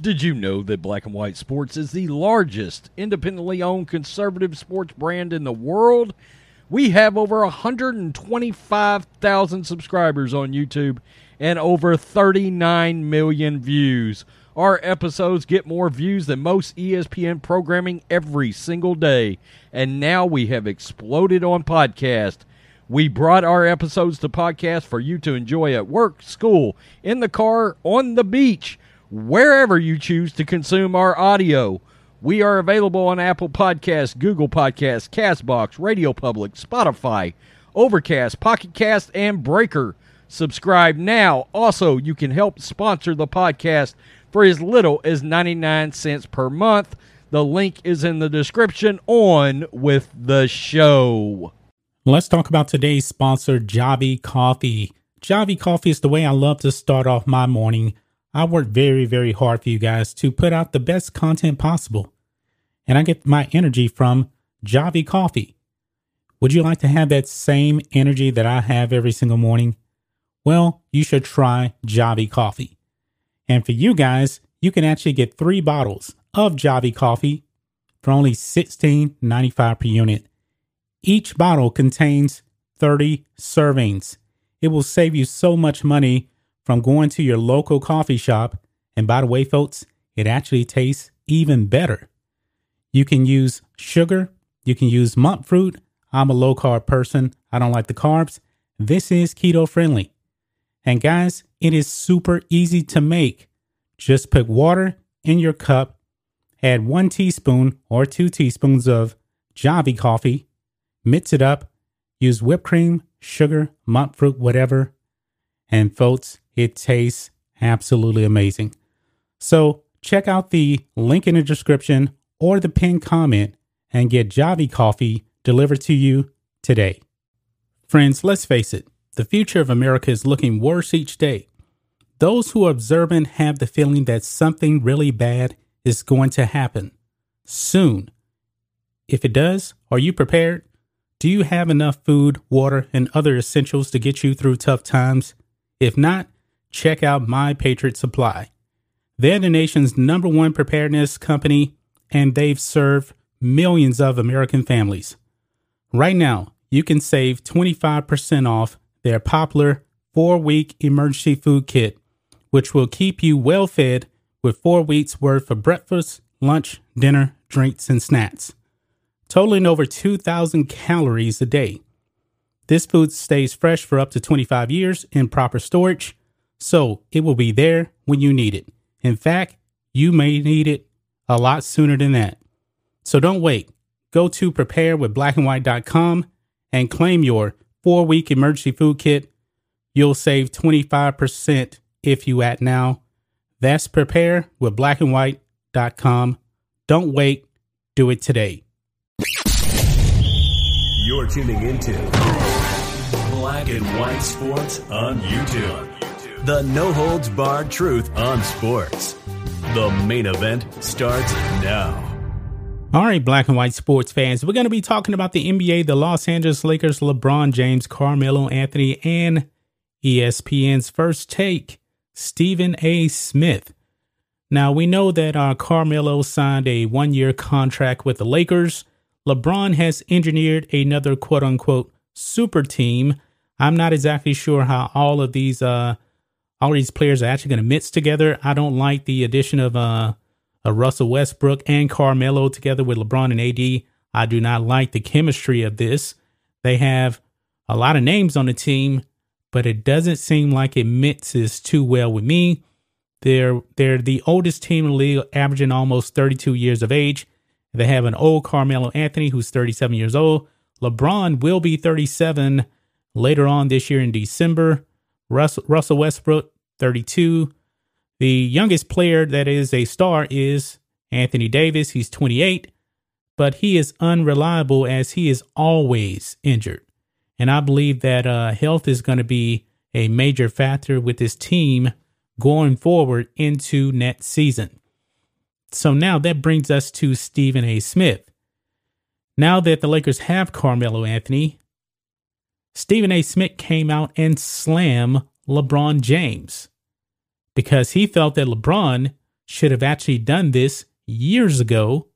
Did you know that Black and White Sports is the largest independently owned conservative sports brand in the world? We have over 125,000 subscribers on YouTube and over 39 million views. Our episodes get more views than most ESPN programming every single day. And now we have exploded on podcast. We brought our episodes to podcast for you to enjoy at work, school, in the car, on the beach, wherever you choose to consume our audio. We are available on Apple Podcasts, Google Podcasts, Castbox, Radio Public, Spotify, Overcast, Pocket Cast, and Breaker. Subscribe now. Also, you can help sponsor the podcast for as little as 99 cents per month. The link is in the description on with the show. Let's talk about today's sponsor, Javy Coffee. Javy Coffee is the way I love to start off my morning. I work very, very hard for you guys to put out the best content possible. And I get my energy from Javy Coffee. Would you like to have that same energy that I have every single morning? Well, you should try Javy Coffee. And for you guys, you can actually get three bottles of Javy Coffee for only $16.95 per unit. Each bottle contains 30 servings. It will save you so much money from going to your local coffee shop. And by the way, folks, it actually tastes even better. You can use sugar, you can use monk fruit. I'm a low carb person, I don't like the carbs. This is keto friendly. And guys, it is super easy to make. Just put water in your cup, add one teaspoon or two teaspoons of Javy coffee, mix it up, use whipped cream, sugar, monk fruit, whatever. And folks, it tastes absolutely amazing. So check out the link in the description or the pinned comment and get Javy coffee delivered to you today. Friends, let's face it, the future of America is looking worse each day. Those who are observant have the feeling that something really bad is going to happen soon. If it does, are you prepared? Do you have enough food, water, and other essentials to get you through tough times? If not, check out My Patriot Supply. They're the nation's number one preparedness company, and they've served millions of American families. Right now, you can save 25% off their popular four week emergency food kit, which will keep you well fed with four weeks worth of breakfast, lunch, dinner, drinks, and snacks, totaling over 2,000 calories a day. This food stays fresh for up to 25 years in proper storage, so it will be there when you need it. In fact, you may need it a lot sooner than that. So don't wait. Go to preparewithblackandwhite.com and claim your four week emergency food kit. You'll save 25% if you act now. That's preparewithblackandwhite.com. Don't wait. Do it today. You're tuning into Black and White Sports on YouTube. The no holds barred truth on sports. The main event starts now. All right, black and white sports fans, we're going to be talking about the NBA, the Los Angeles Lakers, LeBron James, Carmelo Anthony, and ESPN's first take, Stephen A. Smith. Now, we know that uh, Carmelo signed a one year contract with the Lakers. LeBron has engineered another quote unquote super team. I'm not exactly sure how all of these uh all these players are actually going to mix together. I don't like the addition of uh, Russell Westbrook and Carmelo together with LeBron and AD. I do not like the chemistry of this. They have a lot of names on the team, but it doesn't seem like it mixes too well with me. They're they're the oldest team in the league, averaging almost 32 years of age. They have an old Carmelo Anthony who's 37 years old. LeBron will be 37 later on this year in December. Russell, Russell Westbrook, 32. The youngest player that is a star is Anthony Davis. He's 28, but he is unreliable as he is always injured. And I believe that uh, health is going to be a major factor with this team going forward into next season. So now that brings us to Stephen A. Smith. Now that the Lakers have Carmelo Anthony, Stephen A. Smith came out and slammed LeBron James because he felt that LeBron should have actually done this years ago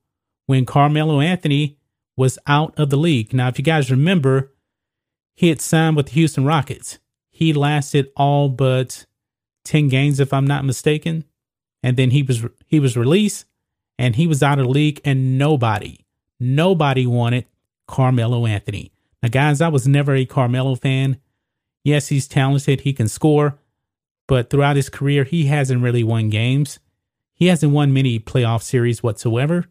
when Carmelo Anthony was out of the league. Now, if you guys remember, he had signed with the Houston Rockets. He lasted all but 10 games, if I'm not mistaken. And then he was he was released and he was out of the league and nobody, nobody wanted Carmelo Anthony. Now, guys, I was never a Carmelo fan. Yes, he's talented, he can score, but throughout his career, he hasn't really won games. He hasn't won many playoff series whatsoever.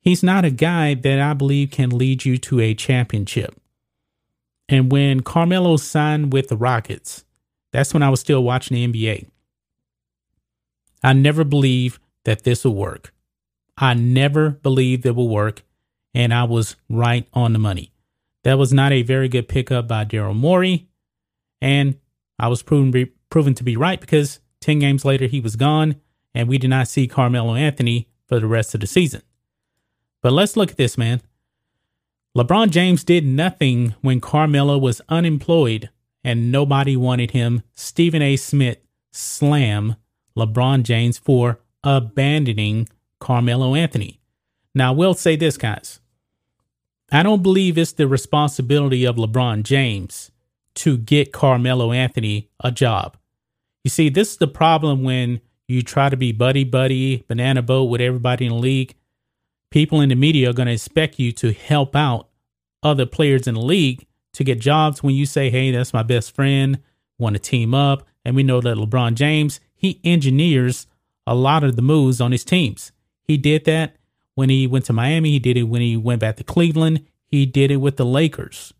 He's not a guy that I believe can lead you to a championship. And when Carmelo signed with the Rockets, that's when I was still watching the NBA. I never believed that this will work. I never believed it will work, and I was right on the money. That was not a very good pickup by Daryl Morey, and I was proven, proven to be right because 10 games later he was gone, and we did not see Carmelo Anthony for the rest of the season. But let's look at this, man. LeBron James did nothing when Carmelo was unemployed and nobody wanted him. Stephen A. Smith slam LeBron James for abandoning Carmelo Anthony. Now, we'll say this, guys. I don't believe it's the responsibility of LeBron James to get Carmelo Anthony a job. You see, this is the problem when you try to be buddy buddy, banana boat with everybody in the league people in the media are going to expect you to help out other players in the league to get jobs when you say, hey, that's my best friend, want to team up. And we know that LeBron James, he engineers a lot of the moves on his teams. He did that when he went to Miami. He did it when he went back to Cleveland. He did it with the Lakers.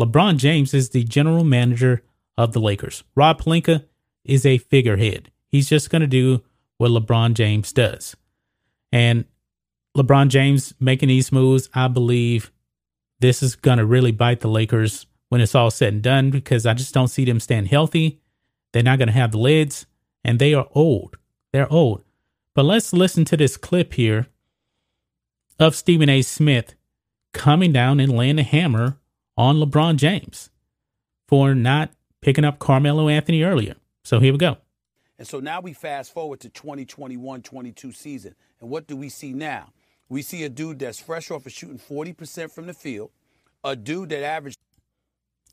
LeBron James is the general manager of the Lakers. Rob Pelinka is a figurehead. He's just going to do what LeBron James does. And LeBron James making these moves, I believe this is going to really bite the Lakers when it's all said and done because I just don't see them staying healthy. They're not going to have the lids, and they are old. They're old. But let's listen to this clip here of Stephen A. Smith coming down and laying a hammer on LeBron James for not picking up Carmelo Anthony earlier. So here we go. And so now we fast forward to 2021 22 season. And what do we see now? we see a dude that's fresh off of shooting 40% from the field, a dude that averaged.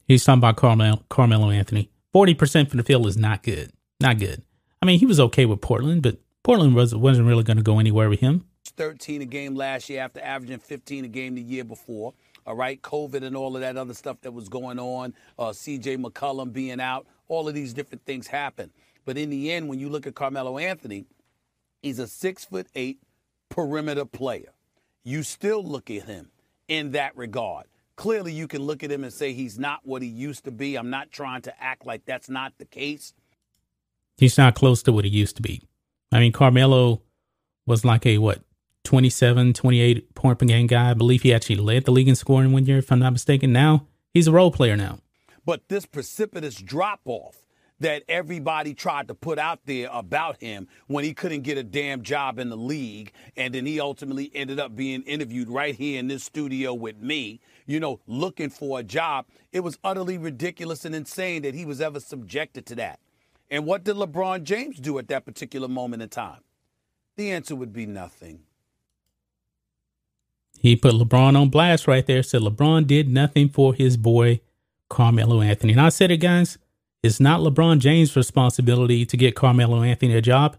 He's talking about Carmelo, Carmelo Anthony. 40% from the field is not good. Not good. I mean, he was okay with Portland, but Portland was, wasn't really going to go anywhere with him. 13 a game last year after averaging 15 a game the year before. All right, COVID and all of that other stuff that was going on, uh, CJ McCollum being out, all of these different things happen. But in the end, when you look at Carmelo Anthony, he's a six foot eight, perimeter player. You still look at him in that regard. Clearly, you can look at him and say he's not what he used to be. I'm not trying to act like that's not the case. He's not close to what he used to be. I mean, Carmelo was like a, what, 27, 28 point per game guy. I believe he actually led the league in scoring one year, if I'm not mistaken. Now, he's a role player now. But this precipitous drop off that everybody tried to put out there about him when he couldn't get a damn job in the league. And then he ultimately ended up being interviewed right here in this studio with me, you know, looking for a job. It was utterly ridiculous and insane that he was ever subjected to that. And what did LeBron James do at that particular moment in time? The answer would be nothing. He put LeBron on blast right there, said LeBron did nothing for his boy Carmelo Anthony. And I said it, guys. It's not LeBron James' responsibility to get Carmelo Anthony a job.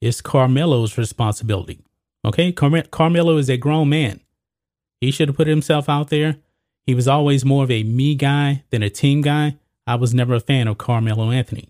It's Carmelo's responsibility. Okay? Car- Carmelo is a grown man. He should have put himself out there. He was always more of a me guy than a team guy. I was never a fan of Carmelo Anthony.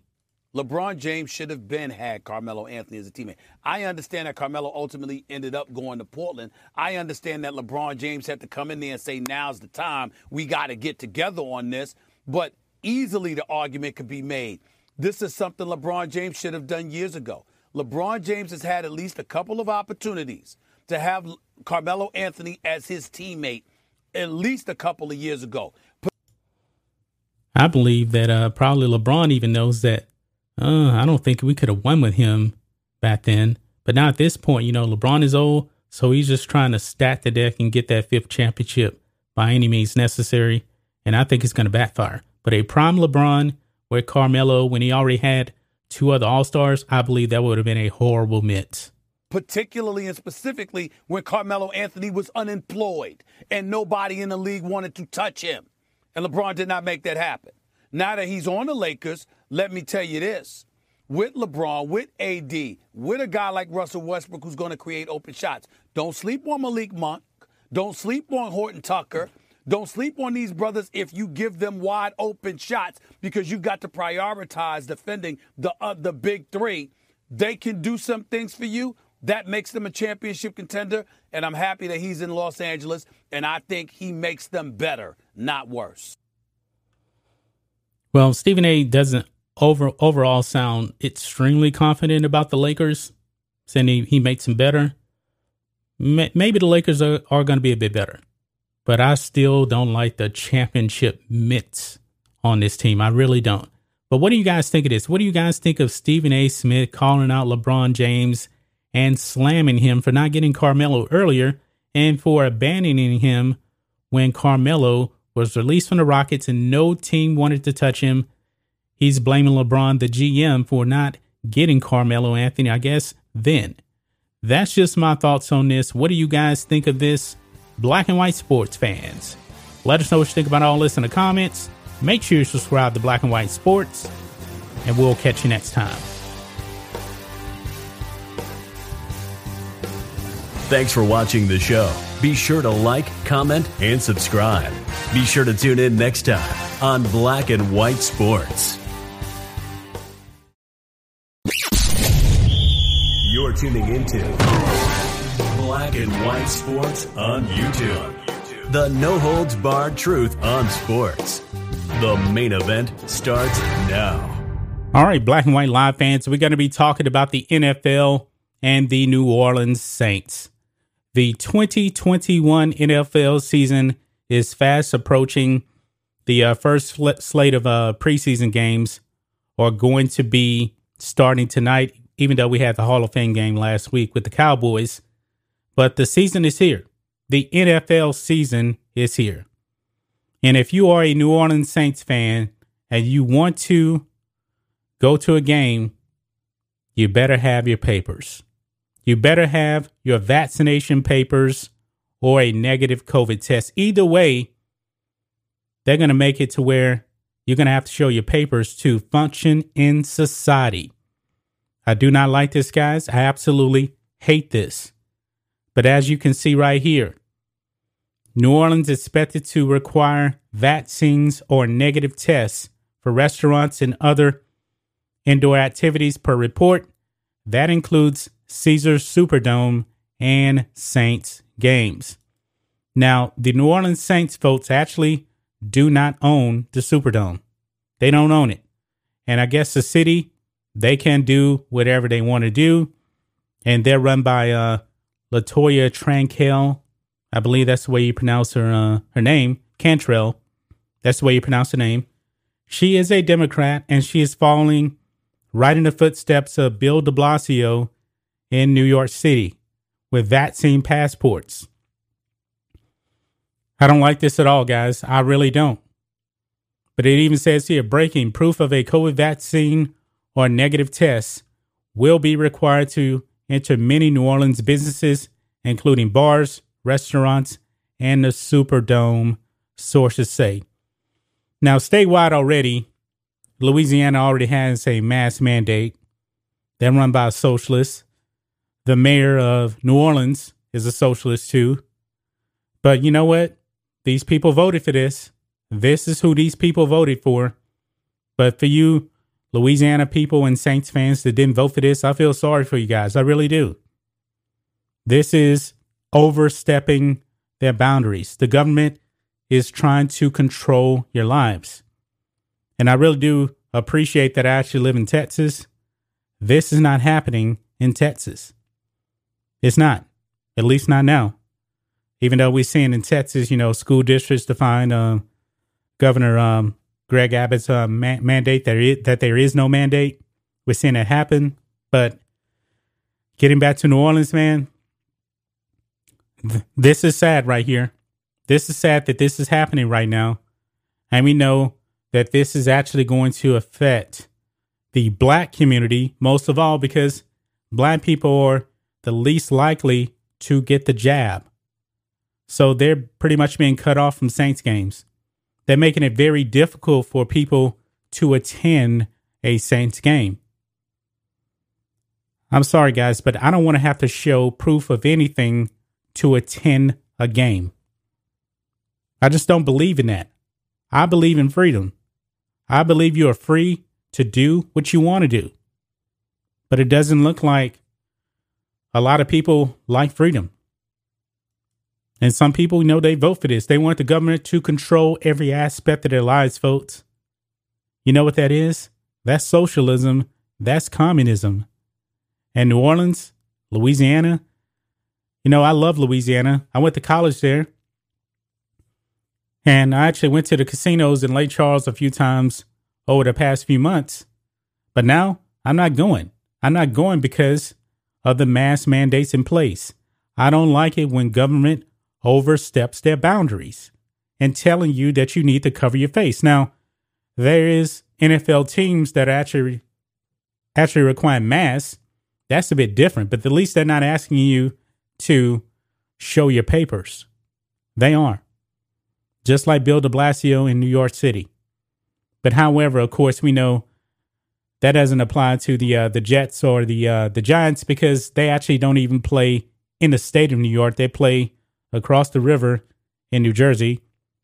LeBron James should have been had Carmelo Anthony as a teammate. I understand that Carmelo ultimately ended up going to Portland. I understand that LeBron James had to come in there and say, now's the time. We got to get together on this. But easily the argument could be made This is something LeBron James should have done years ago. LeBron James has had at least a couple of opportunities to have Carmelo Anthony as his teammate at least a couple of years ago. I believe that uh, probably LeBron even knows that. Uh, I don't think we could have won with him back then. But now at this point, you know, LeBron is old, so he's just trying to stack the deck and get that fifth championship by any means necessary. And I think it's going to backfire. But a prime LeBron with Carmelo, when he already had two other All Stars, I believe that would have been a horrible mix. Particularly and specifically when Carmelo Anthony was unemployed and nobody in the league wanted to touch him. And LeBron did not make that happen. Now that he's on the Lakers, let me tell you this. With LeBron, with AD, with a guy like Russell Westbrook who's going to create open shots, don't sleep on Malik Monk. Don't sleep on Horton Tucker. Don't sleep on these brothers if you give them wide open shots because you got to prioritize defending the uh, the big three. They can do some things for you. That makes them a championship contender, and I'm happy that he's in Los Angeles. And I think he makes them better, not worse. Well, Stephen A. doesn't over overall sound extremely confident about the Lakers, saying he, he makes them better. Maybe the Lakers are, are going to be a bit better but I still don't like the championship mitts on this team. I really don't. But what do you guys think of this? What do you guys think of Stephen A. Smith calling out LeBron James and slamming him for not getting Carmelo earlier and for abandoning him when Carmelo was released from the Rockets and no team wanted to touch him? He's blaming LeBron, the GM, for not getting Carmelo Anthony, I guess, then. That's just my thoughts on this. What do you guys think of this? black and white sports fans. Let us know what you think about all this in the comments. Make sure you subscribe to Black and White Sports, and we'll catch you next time. Thanks for watching the show. Be sure to like, comment, and subscribe. Be sure to tune in next time on Black and White Sports. Tuning into Black and White Sports on YouTube. The no holds barred truth on sports. The main event starts now. All right, Black and White Live fans, we're going to be talking about the NFL and the New Orleans Saints. The 2021 NFL season is fast approaching. The uh, first sl- slate of uh, preseason games are going to be starting tonight, even though we had the Hall of Fame game last week with the Cowboys. But the season is here. The NFL season is here. And if you are a New Orleans Saints fan and you want to go to a game, you better have your papers. You better have your vaccination papers or a negative COVID test. Either way, they're going to make it to where you're going to have to show your papers to function in society. I do not like this, guys. I absolutely hate this. But as you can see right here, New Orleans is expected to require vaccines or negative tests for restaurants and other indoor activities per report. That includes Caesars Superdome and Saints games. Now, the New Orleans Saints folks actually do not own the Superdome. They don't own it. And I guess the city, they can do whatever they want to do. And they're run by uh, Latoya Tranquil. I believe that's the way you pronounce her uh, her name, Cantrell. That's the way you pronounce the name. She is a Democrat, and she is following right in the footsteps of Bill De Blasio in New York City with vaccine passports. I don't like this at all, guys. I really don't. But it even says here breaking proof of a COVID vaccine or negative tests will be required to enter many New Orleans businesses, including bars, restaurants, and the Superdome, sources say. Now, statewide already, Louisiana already has a mask mandate. They're run by a socialist. The mayor of New Orleans is a socialist too. But you know what? These people voted for this. This is who these people voted for. But for you Louisiana people and Saints fans that didn't vote for this, I feel sorry for you guys. I really do. This is overstepping their boundaries. The government is trying to control your lives. And I really do appreciate that I actually live in Texas. This is not happening in Texas. It's not, at least not now. Even though we're seeing in Texas, you know, school districts define uh, Governor um, Greg Abbott's uh, ma- mandate that, is, that there is no mandate. We're seeing it happen. But getting back to New Orleans, man, th- this is sad right here. This is sad that this is happening right now. And we know that this is actually going to affect the black community most of all because black people are the least likely to get the jab. So they're pretty much being cut off from Saints games. They're making it very difficult for people to attend a Saints game. I'm sorry, guys, but I don't want to have to show proof of anything to attend a game. I just don't believe in that. I believe in freedom. I believe you are free to do what you want to do. But it doesn't look like a lot of people like freedom. And some people, you know, they vote for this. They want the government to control every aspect of their lives, folks. You know what that is? That's socialism. That's communism. And New Orleans, Louisiana, you know, I love Louisiana. I went to college there. And I actually went to the casinos in Lake Charles a few times over the past few months. But now I'm not going. I'm not going because of the mass mandates in place. I don't like it when government oversteps their boundaries and telling you that you need to cover your face. Now, there is NFL teams that actually actually require masks. That's a bit different, but at least they're not asking you to show your papers. They are just like Bill de Blasio in New York City. But however, of course, we know that doesn't apply to the uh, the Jets or the uh, the Giants because they actually don't even play in the state of New York. They play across the river in New Jersey,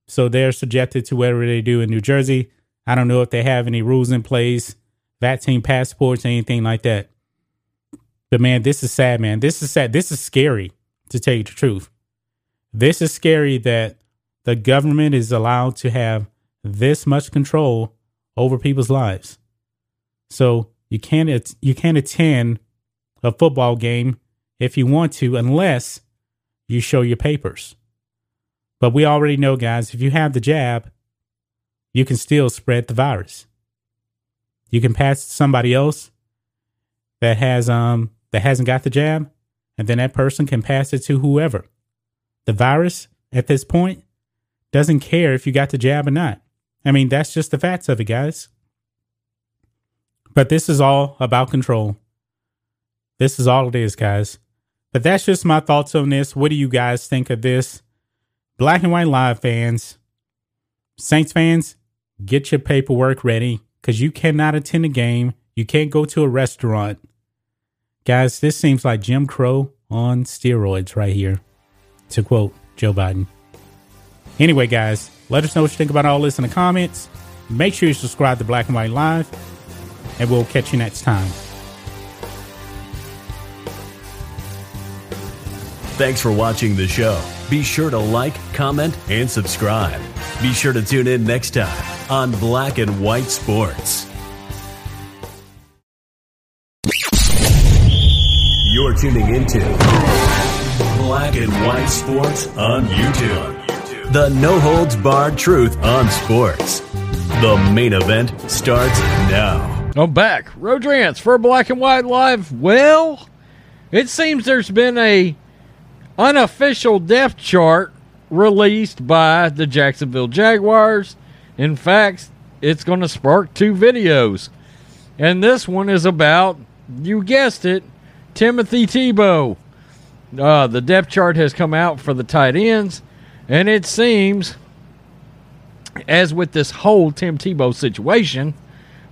so they're subjected to whatever they do in New Jersey. I don't know if they have any rules in place, vaccine passports, anything like that. But man, this is sad, man. This is sad. This is scary to tell you the truth. This is scary that the government is allowed to have this much control over people's lives. So you can't you can't attend a football game if you want to unless you show your papers. But we already know, guys, if you have the jab, you can still spread the virus. You can pass somebody else that has um that hasn't got the jab, and then that person can pass it to whoever. The virus at this point doesn't care if you got the jab or not. I mean, that's just the facts of it, guys. But this is all about control. This is all it is, guys. But that's just my thoughts on this. What do you guys think of this? Black and White Live fans, Saints fans, get your paperwork ready because you cannot attend a game. You can't go to a restaurant. Guys, this seems like Jim Crow on steroids right here, to quote Joe Biden. Anyway, guys, let us know what you think about all this in the comments. Make sure you subscribe to Black and White Live, and we'll catch you next time. Thanks for watching the show. Be sure to like, comment, and subscribe. Be sure to tune in next time on Black and White Sports. You're tuning into Black and White Sports on YouTube. The no holds barred truth on sports. The main event starts now. I'm back. Rodrance for Black and White Live. Well, it seems there's been a unofficial depth chart released by the Jacksonville Jaguars. In fact, it's going to spark two videos. And this one is about, you guessed it, Timothy Tebow. Uh, the depth chart has come out for the tight ends. And it seems, as with this whole Tim Tebow situation,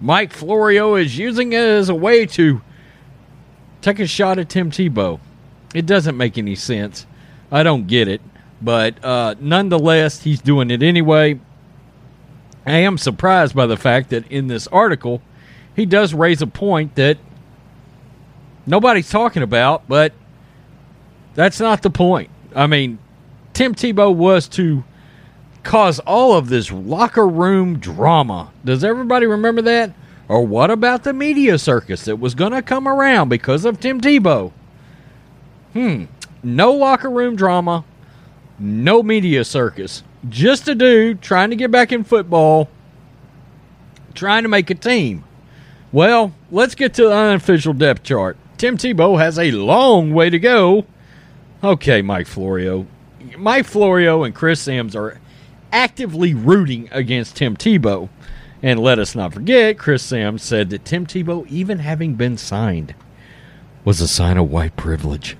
Mike Florio is using it as a way to take a shot at Tim Tebow. It doesn't make any sense. I don't get it. But uh, nonetheless, he's doing it anyway. I am surprised by the fact that in this article, he does raise a point that nobody's talking about, but that's not the point. I mean, Tim Tebow was to cause all of this locker room drama. Does everybody remember that? Or what about the media circus that was going to come around because of Tim Tebow? Hmm. No locker room drama, no media circus. Just a dude trying to get back in football, trying to make a team. Well, let's get to the unofficial depth chart. Tim Tebow has a long way to go. Okay, Mike Florio. Mike Florio and Chris Sims are actively rooting against Tim Tebow. And let us not forget, Chris Sims said that Tim Tebow, even having been signed, was a sign of white privilege.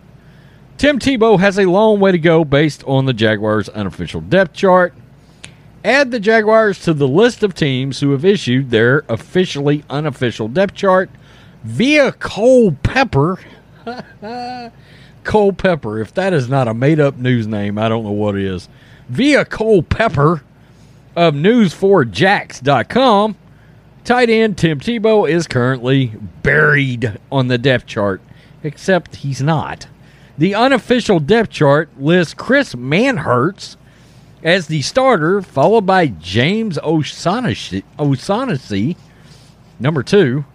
Tim Tebow has a long way to go based on the Jaguars' unofficial depth chart. Add the Jaguars to the list of teams who have issued their officially unofficial depth chart via Cole Pepper. Cole Pepper, if that is not a made up news name, I don't know what it is. Via Cole Pepper of News4Jax.com, tight end Tim Tebow is currently buried on the depth chart, except he's not. The unofficial depth chart lists Chris Manhertz as the starter, followed by James O'Shaughnessy, number two,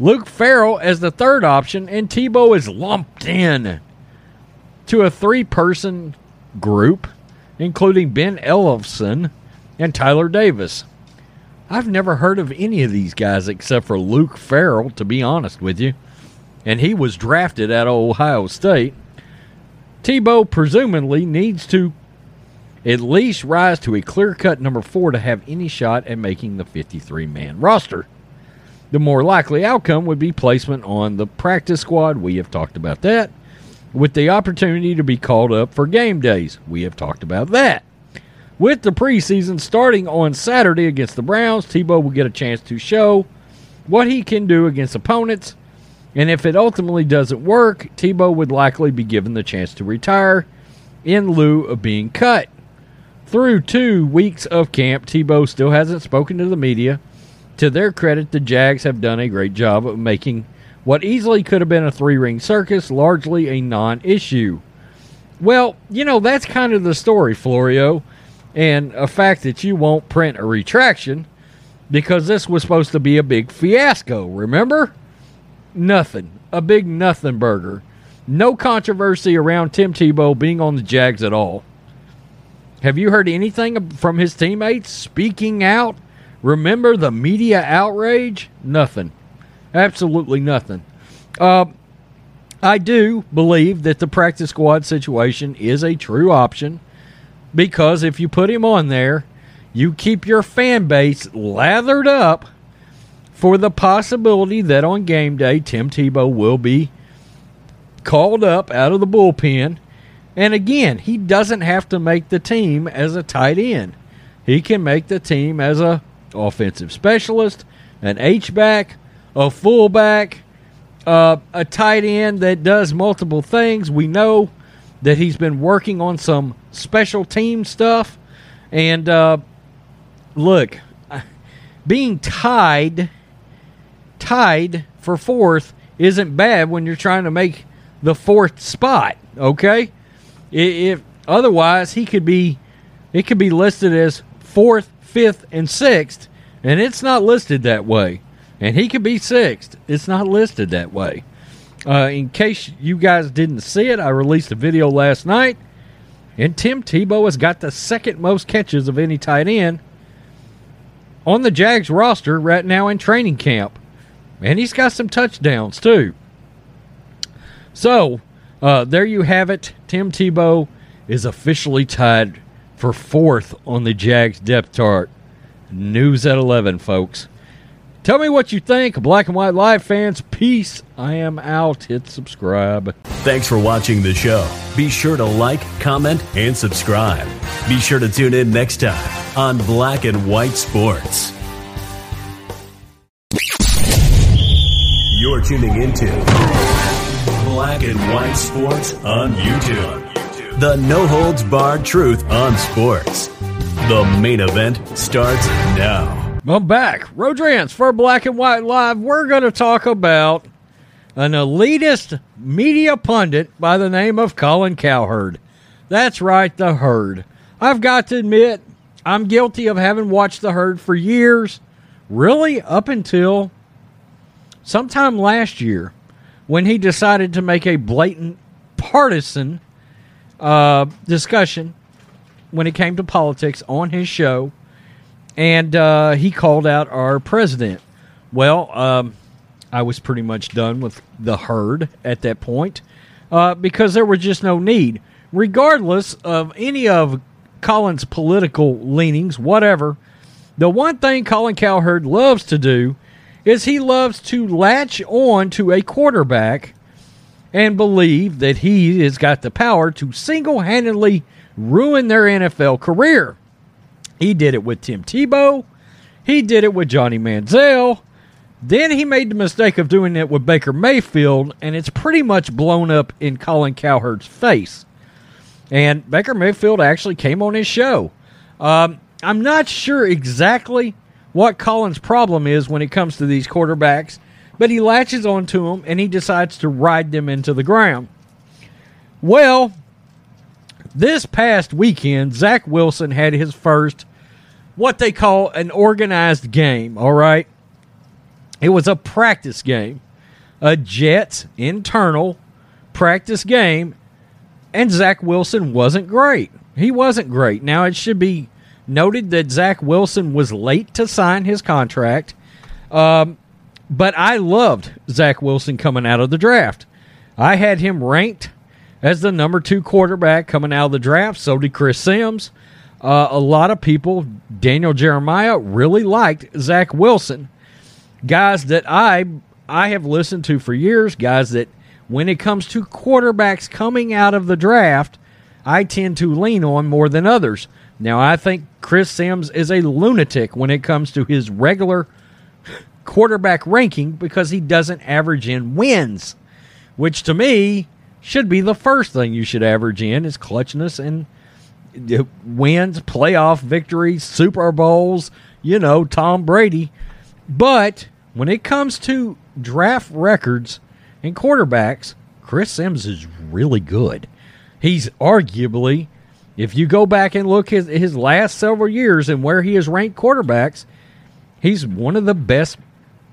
Luke Farrell as the third option, and Tebow is lumped in to a three person group, including Ben Ellefson and Tyler Davis. I've never heard of any of these guys except for Luke Farrell, to be honest with you. And he was drafted at Ohio State. Tebow presumably needs to at least rise to a clear cut number four to have any shot at making the 53 man roster. The more likely outcome would be placement on the practice squad. We have talked about that. With the opportunity to be called up for game days. We have talked about that. With the preseason starting on Saturday against the Browns, Tebow will get a chance to show what he can do against opponents and if it ultimately doesn't work, Tebow would likely be given the chance to retire in lieu of being cut. Through two weeks of camp, Tebow still hasn't spoken to the media. To their credit, the Jags have done a great job of making what easily could have been a three ring circus largely a non issue. Well, you know, that's kind of the story, Florio, and a fact that you won't print a retraction because this was supposed to be a big fiasco, remember? Nothing. A big nothing burger. No controversy around Tim Tebow being on the Jags at all. Have you heard anything from his teammates speaking out? Remember the media outrage? Nothing. Absolutely nothing. Uh, I do believe that the practice squad situation is a true option because if you put him on there, you keep your fan base lathered up for the possibility that on game day, Tim Tebow will be called up out of the bullpen. And again, he doesn't have to make the team as a tight end. He can make the team as a offensive specialist, an H back, a fullback, uh, a tight end that does multiple things. We know that he's been working on some special team stuff. And uh, look, being tied tied for fourth isn't bad when you're trying to make the fourth spot. Okay, if otherwise he could be, it could be listed as fourth, fifth, and sixth, and it's not listed that way. And he could be sixth. It's not listed that way. Uh, in case you guys didn't see it, I released a video last night, and Tim Tebow has got the second most catches of any tight end on the Jags roster right now in training camp and he's got some touchdowns too. So uh, there you have it. Tim Tebow is officially tied for fourth on the Jags depth chart. News at 11, folks. Tell me what you think, Black and White Live fans. Peace. I am out. Hit subscribe. Thanks for watching the show. Be sure to like, comment, and subscribe. Be sure to tune in next time on Black and White Sports. You're tuning into Black and White Sports on YouTube. The no holds barred truth on sports. The main event starts now. I'm back. Rodrance for Black and White Live. We're going to talk about an elitist media pundit by the name of Colin Cowherd. That's right, the herd. I've got to admit, I'm guilty of having watched the herd for years, really up until sometime last year when he decided to make a blatant partisan uh, discussion when it came to politics on his show, and uh, he called out our president. Well, um, I was pretty much done with the herd at that point uh, because there was just no need. Regardless of any of Colin's political leanings, whatever, the one thing Colin Cowherd loves to do is he loves to latch on to a quarterback and believe that he has got the power to single handedly ruin their NFL career. He did it with Tim Tebow. He did it with Johnny Manziel. Then he made the mistake of doing it with Baker Mayfield, and it's pretty much blown up in Colin Cowherd's face. And Baker Mayfield actually came on his show. Um, I'm not sure exactly what Colin's problem is when it comes to these quarterbacks, but he latches onto them and he decides to ride them into the ground. Well, this past weekend, Zach Wilson had his first, what they call an organized game, all right? It was a practice game, a Jets internal practice game, and Zach Wilson wasn't great. He wasn't great. Now, it should be noted that Zach Wilson was late to sign his contract, um, but I loved Zach Wilson coming out of the draft. I had him ranked as the number two quarterback coming out of the draft. So did Chris Sims. Uh, a lot of people, Daniel Jeremiah, really liked Zach Wilson. Guys that I I have listened to for years, guys that when it comes to quarterbacks coming out of the draft, I tend to lean on more than others. Now, I think Chris Sims is a lunatic when it comes to his regular quarterback ranking because he doesn't average in wins, which to me should be the first thing you should average in is clutchness and wins, playoff victories, Super Bowls, you know, Tom Brady. But when it comes to draft records and quarterbacks, Chris Sims is really good. He's arguably, if you go back and look his his last several years and where he has ranked quarterbacks, he's one of the best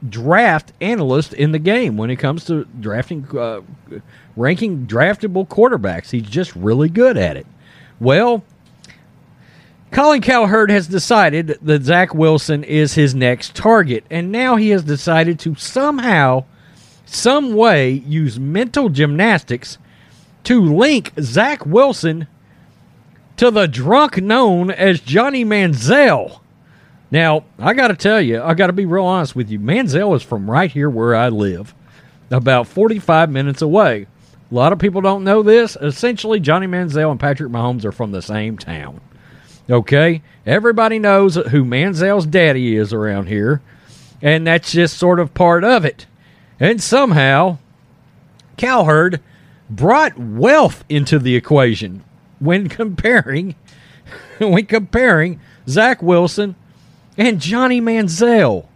draft analysts in the game when it comes to drafting uh, ranking draftable quarterbacks. He's just really good at it. Well, Colin Cowherd has decided that Zach Wilson is his next target, and now he has decided to somehow, some way, use mental gymnastics to link Zach Wilson to the drunk known as Johnny Manziel. Now, I got to tell you, I got to be real honest with you. Manziel is from right here where I live, about 45 minutes away. A lot of people don't know this. Essentially, Johnny Manziel and Patrick Mahomes are from the same town. Okay? Everybody knows who Manziel's daddy is around here, and that's just sort of part of it. And somehow, Cowherd brought wealth into the equation when comparing when comparing Zach Wilson and Johnny Manziel.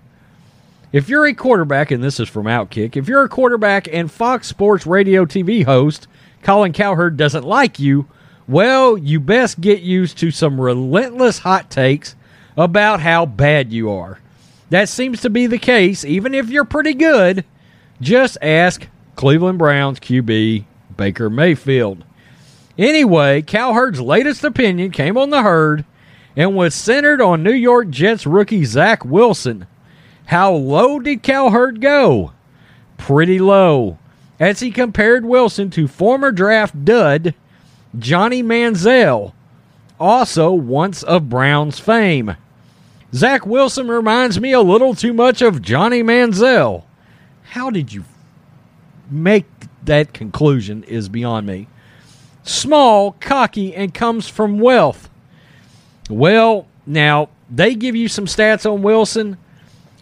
If you're a quarterback, and this is from Outkick, if you're a quarterback and Fox Sports radio TV host Colin Cowherd doesn't like you, well, you best get used to some relentless hot takes about how bad you are. That seems to be the case, even if you're pretty good. Just ask Cleveland Browns QB Baker Mayfield. Anyway, Cowherd's latest opinion came on the herd and was centered on New York Jets rookie Zach Wilson. How low did Cowherd go? Pretty low, as he compared Wilson to former draft dud Johnny Manziel, also once of Browns fame. Zach Wilson reminds me a little too much of Johnny Manziel. How did you make that conclusion is beyond me. Small, cocky, and comes from wealth. Well, now they give you some stats on Wilson.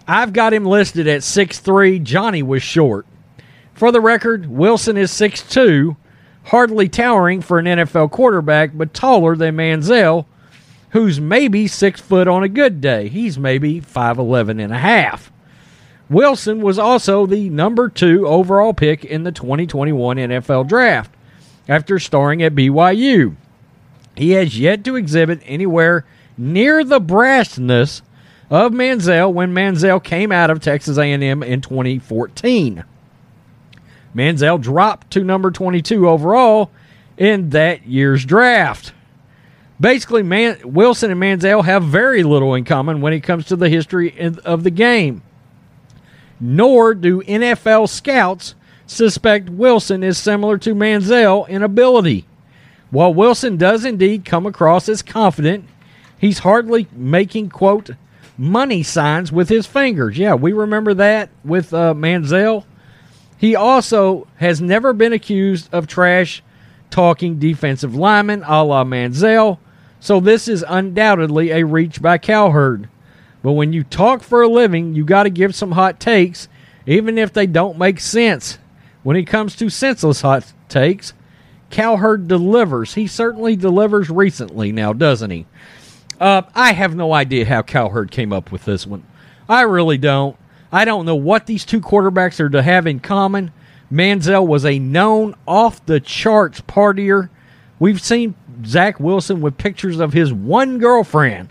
I've got him listed at six three. Johnny was short. For the record, Wilson is six two, hardly towering for an NFL quarterback, but taller than Manziel, who's maybe six foot on a good day. He's maybe 5'11 and a half. Wilson was also the number two overall pick in the 2021 NFL Draft after starring at BYU. He has yet to exhibit anywhere near the brassness of Manziel when Manziel came out of Texas A&M in 2014. Manziel dropped to number 22 overall in that year's draft. Basically, Man- Wilson and Manziel have very little in common when it comes to the history of the game. Nor do NFL scouts suspect Wilson is similar to Manziel in ability. While Wilson does indeed come across as confident, he's hardly making, quote, money signs with his fingers. Yeah, we remember that with uh, Manziel. He also has never been accused of trash talking defensive linemen a la Manziel, so this is undoubtedly a reach by Cowherd. But when you talk for a living, you got to give some hot takes, even if they don't make sense. When it comes to senseless hot takes, Cowherd delivers. He certainly delivers recently now, doesn't he? Uh, I have no idea how Cowherd came up with this one. I really don't. I don't know what these two quarterbacks are to have in common. Manziel was a known off the charts partier. We've seen Zach Wilson with pictures of his one girlfriend.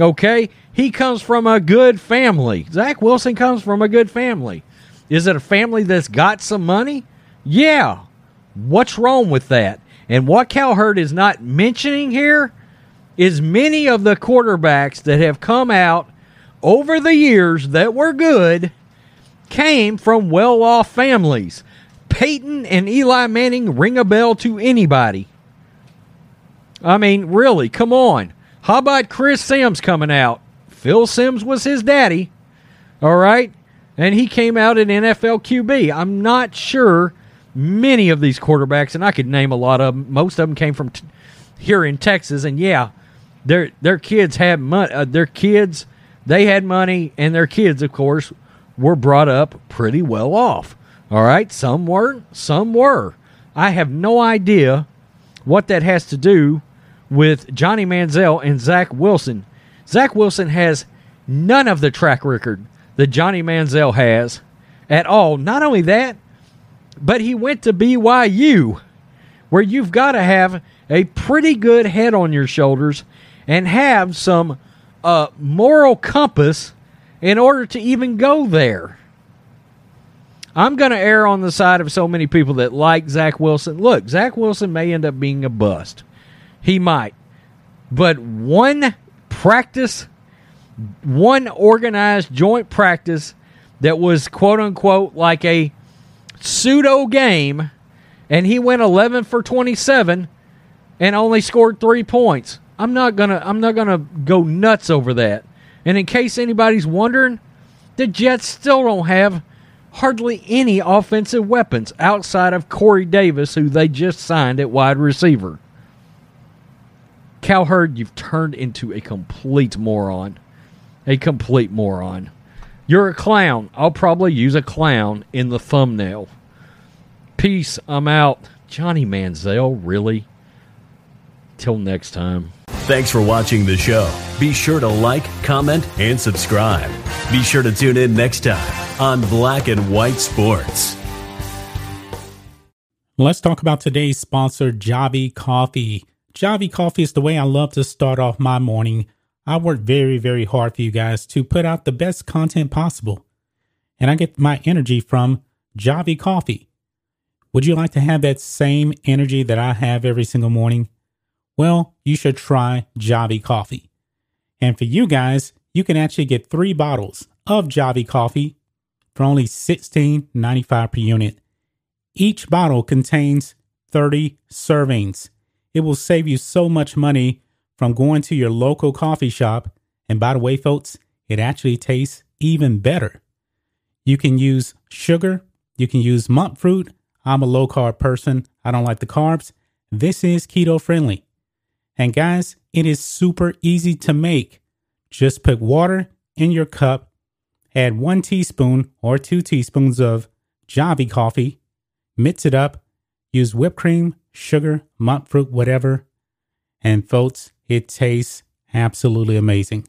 Okay? He comes from a good family. Zach Wilson comes from a good family. Is it a family that's got some money? Yeah. What's wrong with that? And what Cowherd is not mentioning here is many of the quarterbacks that have come out over the years that were good came from well off families. Peyton and Eli Manning ring a bell to anybody. I mean, really, come on. How about Chris Simms coming out? Phil Simms was his daddy. All right? And he came out in NFL QB. I'm not sure many of these quarterbacks, and I could name a lot of them. Most of them came from t- here in Texas, and yeah, their their kids had money. Uh, their kids, they had money, and their kids, of course, were brought up pretty well off. All right, some weren't, some were. I have no idea what that has to do with Johnny Manziel and Zach Wilson. Zach Wilson has none of the track record that Johnny Manziel has at all. Not only that, but he went to BYU, where you've got to have a pretty good head on your shoulders and have some uh, moral compass in order to even go there. I'm going to err on the side of so many people that like Zach Wilson. Look, Zach Wilson may end up being a bust. He might. But one practice, one organized joint practice that was quote unquote like a pseudo game, and he went 11 for 27 and only scored three points. I'm not gonna I'm not gonna go nuts over that. And in case anybody's wondering, the Jets still don't have hardly any offensive weapons outside of Corey Davis, who they just signed at wide receiver. Cowherd, you've turned into a complete moron. A complete moron. You're a clown. I'll probably use a clown in the thumbnail. Peace. I'm out. Johnny Manziel, really? Till next time. Thanks for watching the show. Be sure to like, comment, and subscribe. Be sure to tune in next time on Black and White Sports. Let's talk about today's sponsor, Javy Coffee. Javy Coffee is the way I love to start off my morning I work very, very hard for you guys to put out the best content possible. And I get my energy from Javy Coffee. Would you like to have that same energy that I have every single morning? Well, you should try Javy Coffee. And for you guys, you can actually get three bottles of Javy Coffee for only $16.95 per unit. Each bottle contains 30 servings. It will save you so much money from going to your local coffee shop. And by the way, folks, it actually tastes even better. You can use sugar, you can use monk fruit. I'm a low carb person, I don't like the carbs. This is keto friendly. And guys, it is super easy to make. Just put water in your cup, add one teaspoon or two teaspoons of Javy coffee, mix it up, use whipped cream, sugar, monk fruit, whatever. And folks, it tastes absolutely amazing.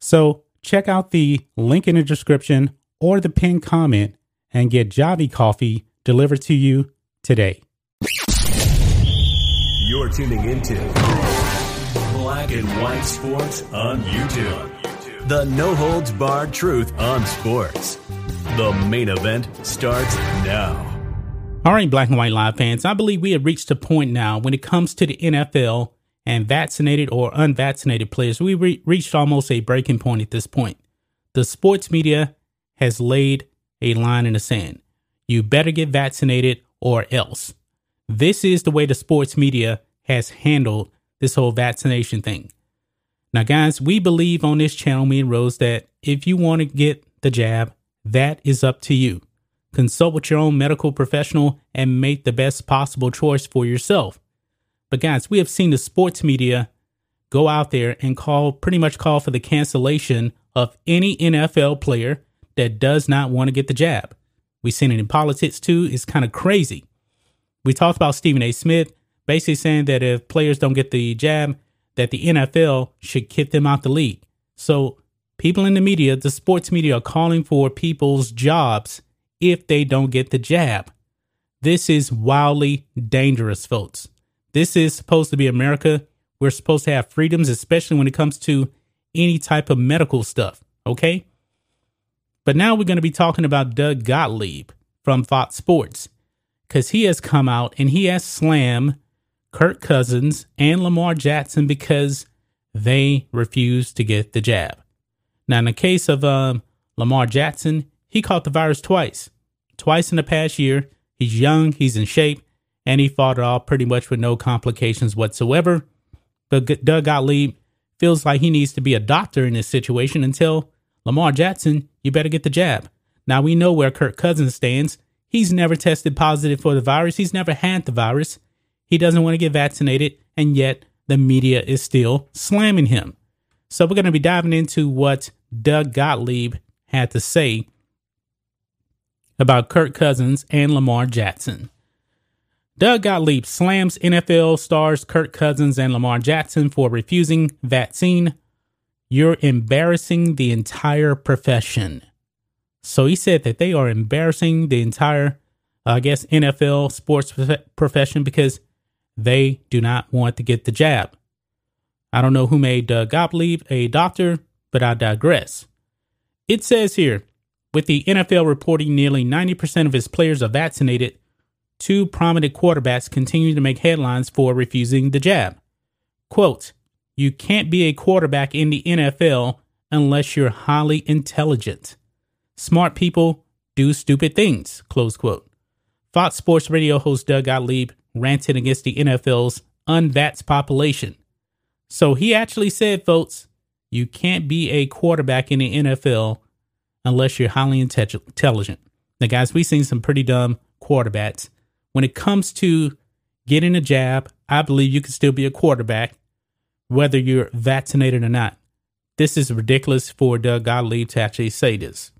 So check out the link in the description or the pinned comment and get Javy coffee delivered to you today. You're tuning into Black and White Sports on YouTube. The no holds barred truth on sports. The main event starts now. All right, Black and White Live fans, I believe we have reached a point now when it comes to the NFL and vaccinated or unvaccinated players. We re- reached almost a breaking point at this point. The sports media has laid a line in the sand. You better get vaccinated or else. This is the way the sports media has handled this whole vaccination thing. Now, guys, we believe on this channel, me and Rose, that if you want to get the jab, that is up to you. Consult with your own medical professional and make the best possible choice for yourself. But guys, we have seen the sports media go out there and call pretty much call for the cancellation of any NFL player that does not want to get the jab. We've seen it in politics too. It's kind of crazy. We talked about Stephen A. Smith basically saying that if players don't get the jab, that the NFL should kick them out the league. So people in the media, the sports media are calling for people's jobs if they don't get the jab. This is wildly dangerous, folks. This is supposed to be America. We're supposed to have freedoms, especially when it comes to any type of medical stuff, okay? But now we're going to be talking about Doug Gottlieb from Fox Sports because he has come out and he has slammed Kirk Cousins and Lamar Jackson because they refuse to get the jab. Now, in the case of um, Lamar Jackson, he caught the virus twice. Twice in the past year. He's young, he's in shape, and he fought it off pretty much with no complications whatsoever. But Doug Gottlieb feels like he needs to be a doctor in this situation until Lamar Jackson, you better get the jab. Now we know where Kirk Cousins stands. He's never tested positive for the virus. He's never had the virus. He doesn't want to get vaccinated, and yet the media is still slamming him. So we're going to be diving into what Doug Gottlieb had to say about Kirk Cousins and Lamar Jackson. Doug Gottlieb slams NFL stars Kirk Cousins and Lamar Jackson for refusing vaccine. You're embarrassing the entire profession. So he said that they are embarrassing the entire, I guess, NFL sports profession because they do not want to get the jab. I don't know who made Doug Gottlieb a doctor, but I digress. It says here with the NFL reporting nearly 90% of its players are vaccinated, two prominent quarterbacks continue to make headlines for refusing the jab. Quote, You can't be a quarterback in the NFL unless you're highly intelligent. Smart people do stupid things, close quote. Fox Sports Radio host Doug Gottlieb ranted against the NFL's unvaxxed population. So he actually said, folks, you can't be a quarterback in the NFL unless you're highly intelligent. Now, guys, we've seen some pretty dumb quarterbacks. When it comes to getting a jab, I believe you can still be a quarterback, whether you're vaccinated or not. This is ridiculous for Doug Gottlieb to actually say this.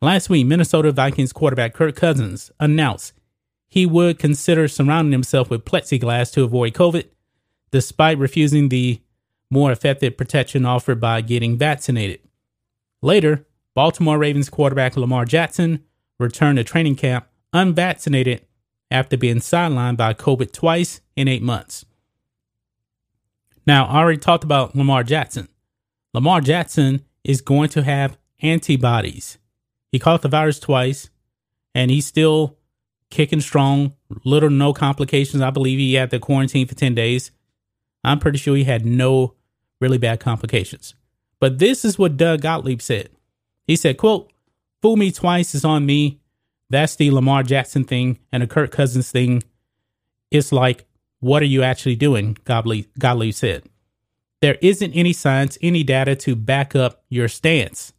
Last week, Minnesota Vikings quarterback Kirk Cousins announced he would consider surrounding himself with plexiglass to avoid COVID, despite refusing the more effective protection offered by getting vaccinated. Later, Baltimore Ravens quarterback Lamar Jackson returned to training camp unvaccinated after being sidelined by COVID twice in eight months. Now, I already talked about Lamar Jackson. Lamar Jackson is going to have antibodies. He caught the virus twice, and he's still kicking strong, little no complications. I believe he had the quarantine for 10 days. I'm pretty sure he had no really bad complications. But this is what Doug Gottlieb said. He said, quote, fool me twice is on me. That's the Lamar Jackson thing and the Kirk Cousins thing. It's like, what are you actually doing? Gottlieb, said. There isn't any science, any data to back up your stance.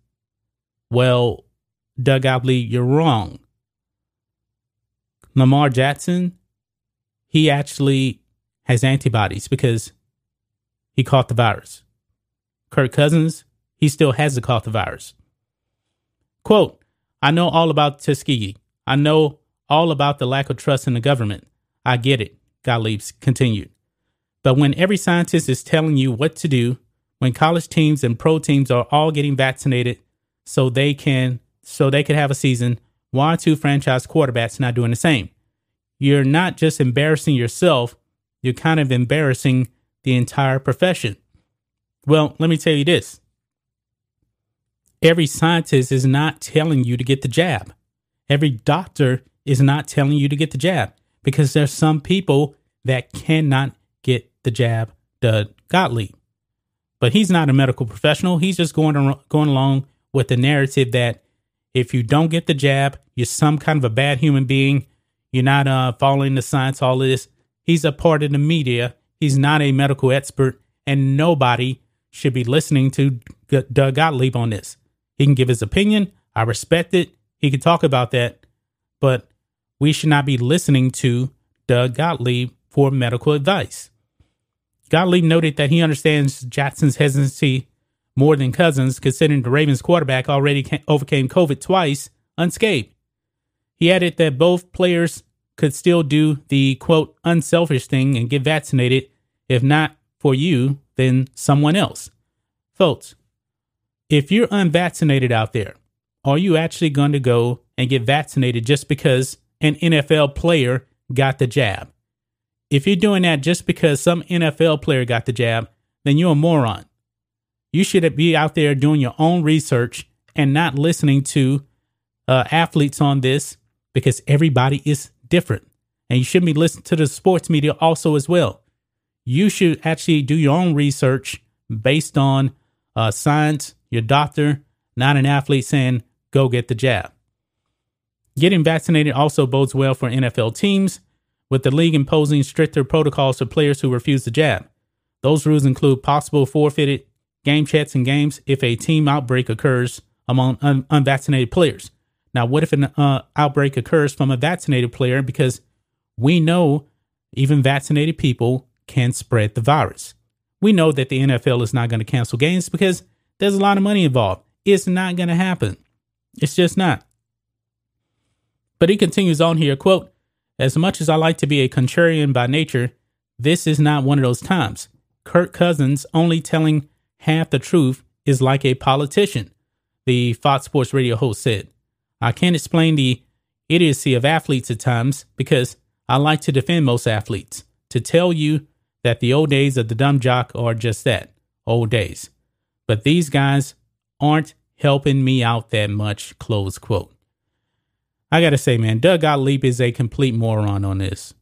Well, Doug Gottlieb, you're wrong. Lamar Jackson, he actually has antibodies because he caught the virus. Kirk Cousins, he still has the caught the virus. Quote, I know all about Tuskegee. I know all about the lack of trust in the government. I get it, Gottlieb continued. But when every scientist is telling you what to do, when college teams and pro teams are all getting vaccinated so they can so they can have a season, why are two franchise quarterbacks not doing the same? You're not just embarrassing yourself, you're kind of embarrassing the entire profession. Well, let me tell you this. every scientist is not telling you to get the jab. Every doctor is not telling you to get the jab because there's some people that cannot get the jab, the Gottlieb. But he's not a medical professional. He's just going going along with the narrative that if you don't get the jab, you're some kind of a bad human being. You're not uh, following the science, all of this. He's a part of the media. He's not a medical expert, and nobody should be listening to Doug Gottlieb on this. He can give his opinion. I respect it. He could talk about that, but we should not be listening to Doug Gottlieb for medical advice. Gottlieb noted that he understands Jackson's hesitancy more than Cousins, considering the Ravens quarterback already overcame COVID twice unscathed. He added that both players could still do the quote unselfish thing and get vaccinated, if not for you, then someone else. Folks, if you're unvaccinated out there, are you actually going to go and get vaccinated just because an NFL player got the jab? If you're doing that just because some NFL player got the jab, then you're a moron. You should be out there doing your own research and not listening to uh, athletes on this because everybody is different. And you shouldn't be listening to the sports media also as well. You should actually do your own research based on uh, science, your doctor, not an athlete saying, go get the jab. Getting vaccinated also bodes well for NFL teams with the league imposing stricter protocols for players who refuse the jab. Those rules include possible forfeited game chats and games if a team outbreak occurs among un- unvaccinated players. Now, what if an uh, outbreak occurs from a vaccinated player? Because we know even vaccinated people can spread the virus. We know that the NFL is not going to cancel games because there's a lot of money involved. It's not going to happen. It's just not. But he continues on here, quote, as much as I like to be a contrarian by nature, this is not one of those times. Kirk Cousins only telling half the truth is like a politician, the Fox Sports Radio host said. I can't explain the idiocy of athletes at times because I like to defend most athletes, to tell you that the old days of the dumb jock are just that old days. But these guys aren't helping me out that much, close quote. I gotta say, man, Doug Gottlieb is a complete moron on this.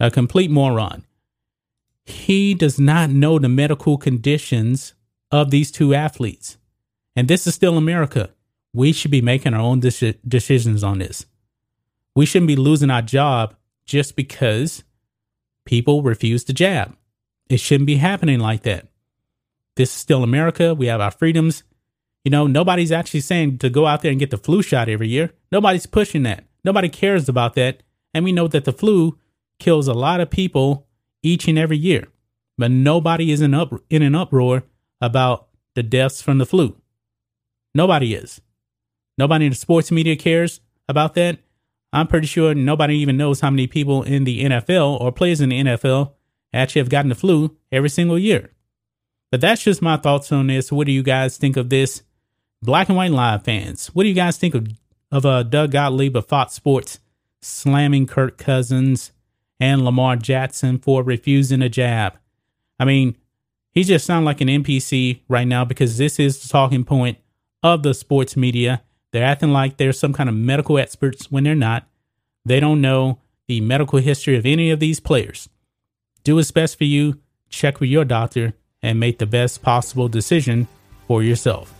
A complete moron. He does not know the medical conditions of these two athletes. And this is still America. We should be making our own de- decisions on this. We shouldn't be losing our job just because people refuse to jab. It shouldn't be happening like that. This is still America. We have our freedoms. You know, nobody's actually saying to go out there and get the flu shot every year. Nobody's pushing that. Nobody cares about that. And we know that the flu kills a lot of people each and every year. But nobody is in, up, in an uproar about the deaths from the flu. Nobody is. Nobody in the sports media cares about that. I'm pretty sure nobody even knows how many people in the NFL or players in the NFL actually have gotten the flu every single year. But that's just my thoughts on this. What do you guys think of this? Black and White Live fans, what do you guys think of of uh, Doug Gottlieb of Fox Sports slamming Kirk Cousins and Lamar Jackson for refusing a jab. I mean, he just sounds like an NPC right now because this is the talking point of the sports media. They're acting like they're some kind of medical experts when they're not. They don't know the medical history of any of these players. Do what's best for you, check with your doctor, and make the best possible decision for yourself.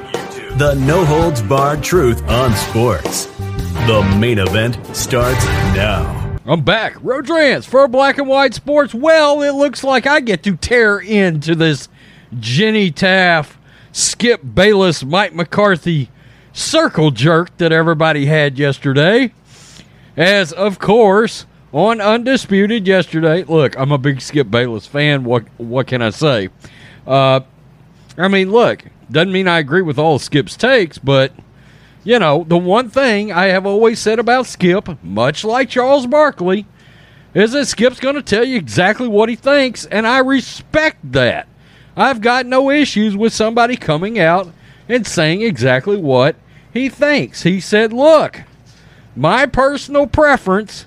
The no holds barred truth on sports. The main event starts now. I'm back. Rodrance for Black and White Sports. Well, it looks like I get to tear into this Jenny Taft, Skip Bayless, Mike McCarthy circle jerk that everybody had yesterday. As, of course, on Undisputed yesterday, look, I'm a big Skip Bayless fan. What, what can I say? Uh, I mean, look, doesn't mean I agree with all Skip's takes, but you know, the one thing I have always said about Skip, much like Charles Barkley, is that Skip's going to tell you exactly what he thinks, and I respect that. I've got no issues with somebody coming out and saying exactly what he thinks. He said, Look, my personal preference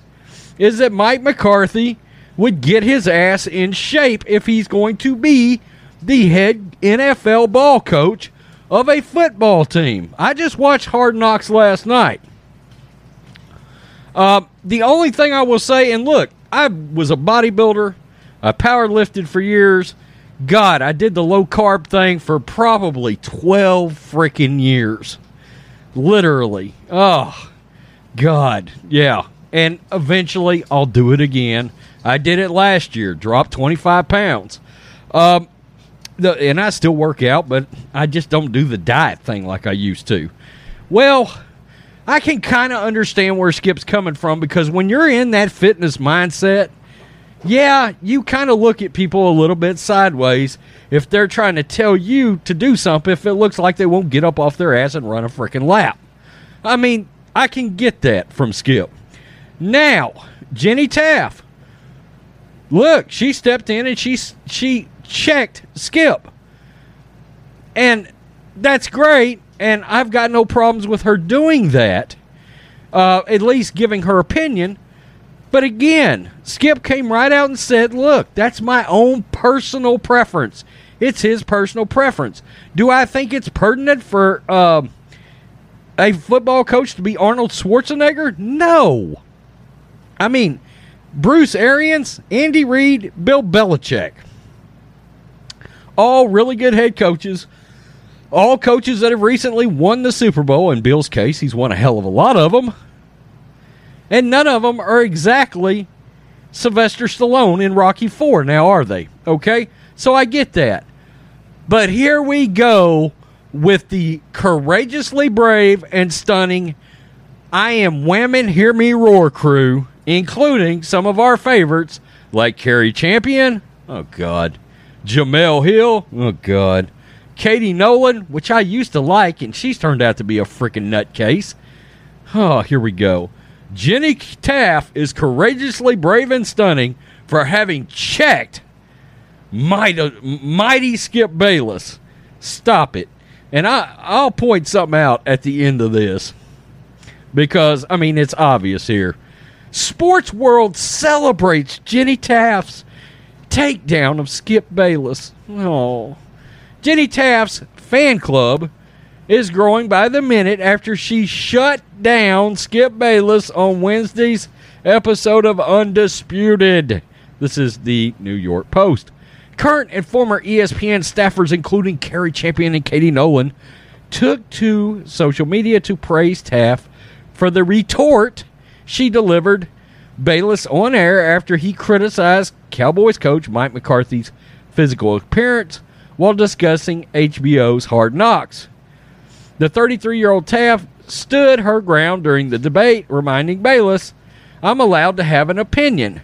is that Mike McCarthy would get his ass in shape if he's going to be the head NFL ball coach of a football team. I just watched Hard Knocks last night. Uh, the only thing I will say, and look, I was a bodybuilder, I power lifted for years. God, I did the low carb thing for probably 12 freaking years. Literally. Oh, God. Yeah. And eventually I'll do it again. I did it last year, dropped 25 pounds. Um, the, and I still work out, but I just don't do the diet thing like I used to. Well, I can kind of understand where Skip's coming from because when you're in that fitness mindset, yeah, you kind of look at people a little bit sideways if they're trying to tell you to do something if it looks like they won't get up off their ass and run a freaking lap. I mean, I can get that from Skip. Now, Jenny Taft. Look, she stepped in and she she checked Skip. And that's great and I've got no problems with her doing that. Uh, at least giving her opinion. But again, Skip came right out and said, "Look, that's my own personal preference. It's his personal preference. Do I think it's pertinent for uh, a football coach to be Arnold Schwarzenegger? No. I mean, Bruce Arians, Andy Reid, Bill Belichick, all really good head coaches." all coaches that have recently won the Super Bowl. In Bill's case, he's won a hell of a lot of them. And none of them are exactly Sylvester Stallone in Rocky 4, now are they? Okay? So I get that. But here we go with the courageously brave and stunning I am whamming hear me roar crew, including some of our favorites like Cari Champion, oh god, Jemele Hill, oh god, Katie Nolan, which I used to like, and she's turned out to be a freaking nutcase. Oh, here we go. Jenny Taft is courageously brave and stunning for having checked mighty, uh, mighty Skip Bayless. Stop it. And I, I'll point something out at the end of this because, I mean, it's obvious here. Sports World celebrates Jenny Taft's takedown of Skip Bayless. Oh. Jenny Taft's fan club is growing by the minute after she shut down Skip Bayless on Wednesday's episode of Undisputed. This is the New York Post. Current and former ESPN staffers, including Cari Champion and Katie Nolan, took to social media to praise Taft for the retort she delivered Bayless on air after he criticized Cowboys coach Mike McCarthy's physical appearance while discussing HBO's Hard Knocks. The 33 year old Taft stood her ground during the debate, reminding Bayless, I'm allowed to have an opinion.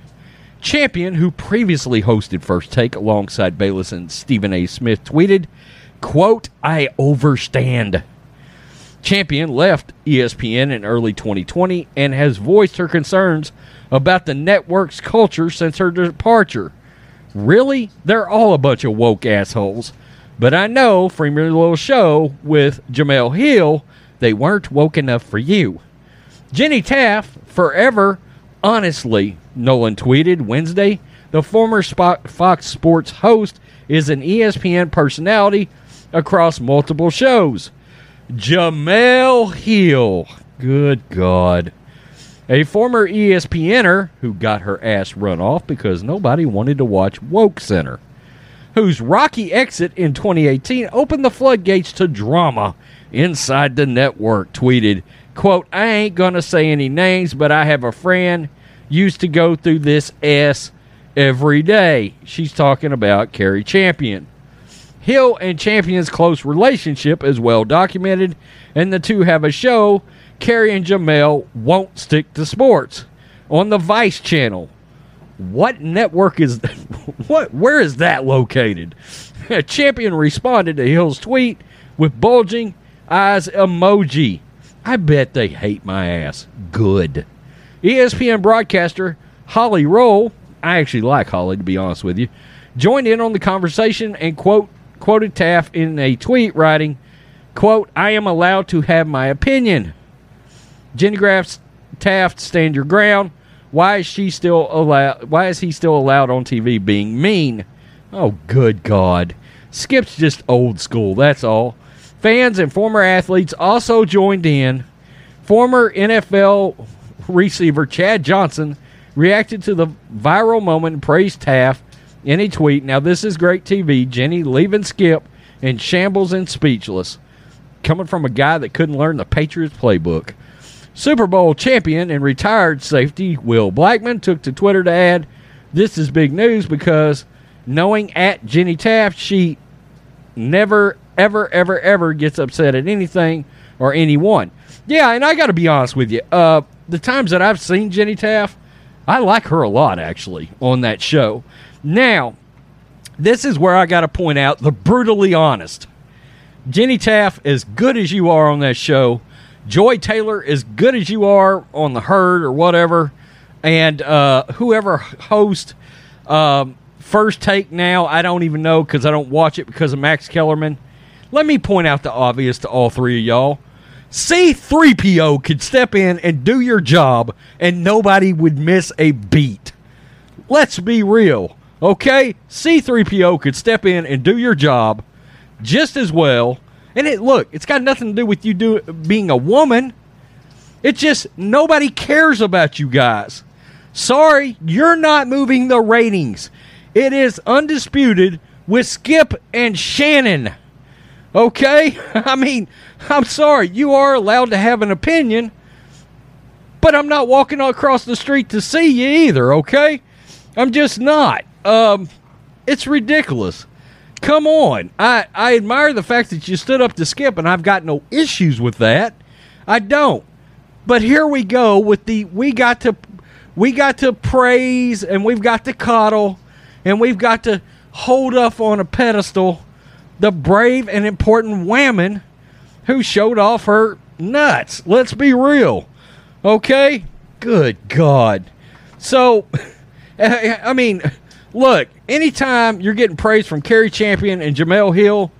Champion, who previously hosted First Take alongside Bayless and Stephen A. Smith, tweeted, quote, I overstand. Champion left ESPN in early 2020 and has voiced her concerns about the network's culture since her departure. Really? They're all a bunch of woke assholes. But I know from your little show with Jemele Hill, they weren't woke enough for you. Jenny Taft, forever, honestly, Nolan tweeted Wednesday. The former Fox Sports host is an ESPN personality across multiple shows. Jemele Hill. Good God. A former ESPNer who got her ass run off because nobody wanted to watch Woke Center, whose rocky exit in 2018 opened the floodgates to drama inside the network, tweeted, quote, I ain't gonna say any names, but I have a friend used to go through this S every day. She's talking about Cari Champion. Hill and Champion's close relationship is well documented, and the two have a show Cari and Jemele won't stick to sports on the Vice channel. What network is? What? Where is that located? Champion responded to Hill's tweet with bulging eyes emoji. I bet they hate my ass. Good. ESPN broadcaster Holly Rowe, I actually like Holly to be honest with you, joined in on the conversation and quote quoted Taft in a tweet writing, quote, I am allowed to have my opinion. Jenny Graff Taft, stand your ground. Why is she still allowed why is he still allowed on TV being mean? Oh good God. Skip's just old school, that's all. Fans and former athletes also joined in. Former NFL receiver Chad Johnson reacted to the viral moment and praised Taft in a tweet. Now, this is great TV. Jenny leaving Skip in shambles and speechless, coming from a guy that couldn't learn the Patriots playbook. Super Bowl champion and retired safety Will Blackmon took to Twitter to add, This is big news because knowing at Jenny Taft, she never, ever, ever, ever gets upset at anything or anyone. Yeah, and I got to be honest with you. Uh, the times that I've seen Jenny Taft, I like her a lot actually on that show. Now, this is where I got to point out the brutally honest. Jenny Taft, as good as you are on that show, Joy Taylor, as good as you are on the herd or whatever, and uh, whoever host um, First Take now, I don't even know because I don't watch it because of Max Kellerman. Let me point out the obvious to all three of y'all. C3PO could step in and do your job and nobody would miss a beat. Let's be real, okay? C3PO could step in and do your job just as well. And it look, it's got nothing to do with you do, being a woman. It's just nobody cares about you guys. Sorry, you're not moving the ratings. It is undisputed with Skip and Shannon. Okay? I mean, I'm sorry, you are allowed to have an opinion, but I'm not walking across the street to see you either, okay? I'm just not. Um, it's ridiculous. Come on. I, I admire the fact that you stood up to Skip, and I've got no issues with that. I don't. But here we go with the we got to we got to praise and we've got to coddle and we've got to hold up on a pedestal the brave and important woman who showed off her nuts. Let's be real. Okay? Good God. So, I mean, look, anytime you're getting praise from Cari Champion and Jemele Hill,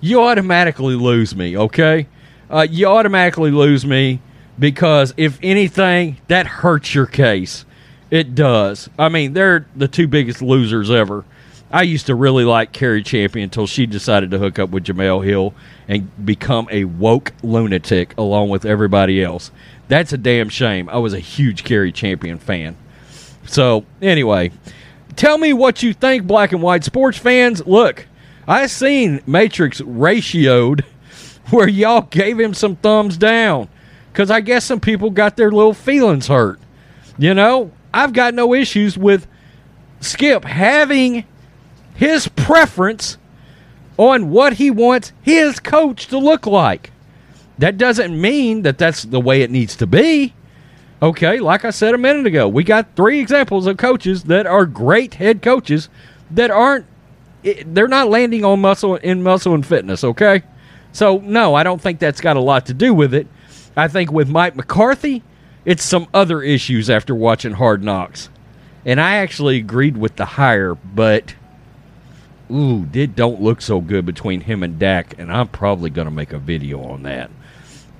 you automatically lose me, okay? Uh, you automatically lose me because, if anything, that hurts your case. It does. I mean, they're the two biggest losers ever. I used to really like Cari Champion until she decided to hook up with Jemele Hill and become a woke lunatic along with everybody else. That's a damn shame. I was a huge Cari Champion fan. So, anyway, tell me what you think, black and white sports fans. Look, I seen Matrix ratioed where y'all gave him some thumbs down because I guess some people got their little feelings hurt. You know, I've got no issues with Skip having his preference on what he wants his coach to look like. That doesn't mean that that's the way it needs to be. Okay, like I said a minute ago, we got three examples of coaches that are great head coaches that aren't they're not landing on muscle in muscle and fitness, okay? So no, I don't think that's got a lot to do with it. I think with Mike McCarthy, it's some other issues after watching Hard Knocks. And I actually agreed with the hire, but ooh, it don't look so good between him and Dak, and I'm probably going to make a video on that.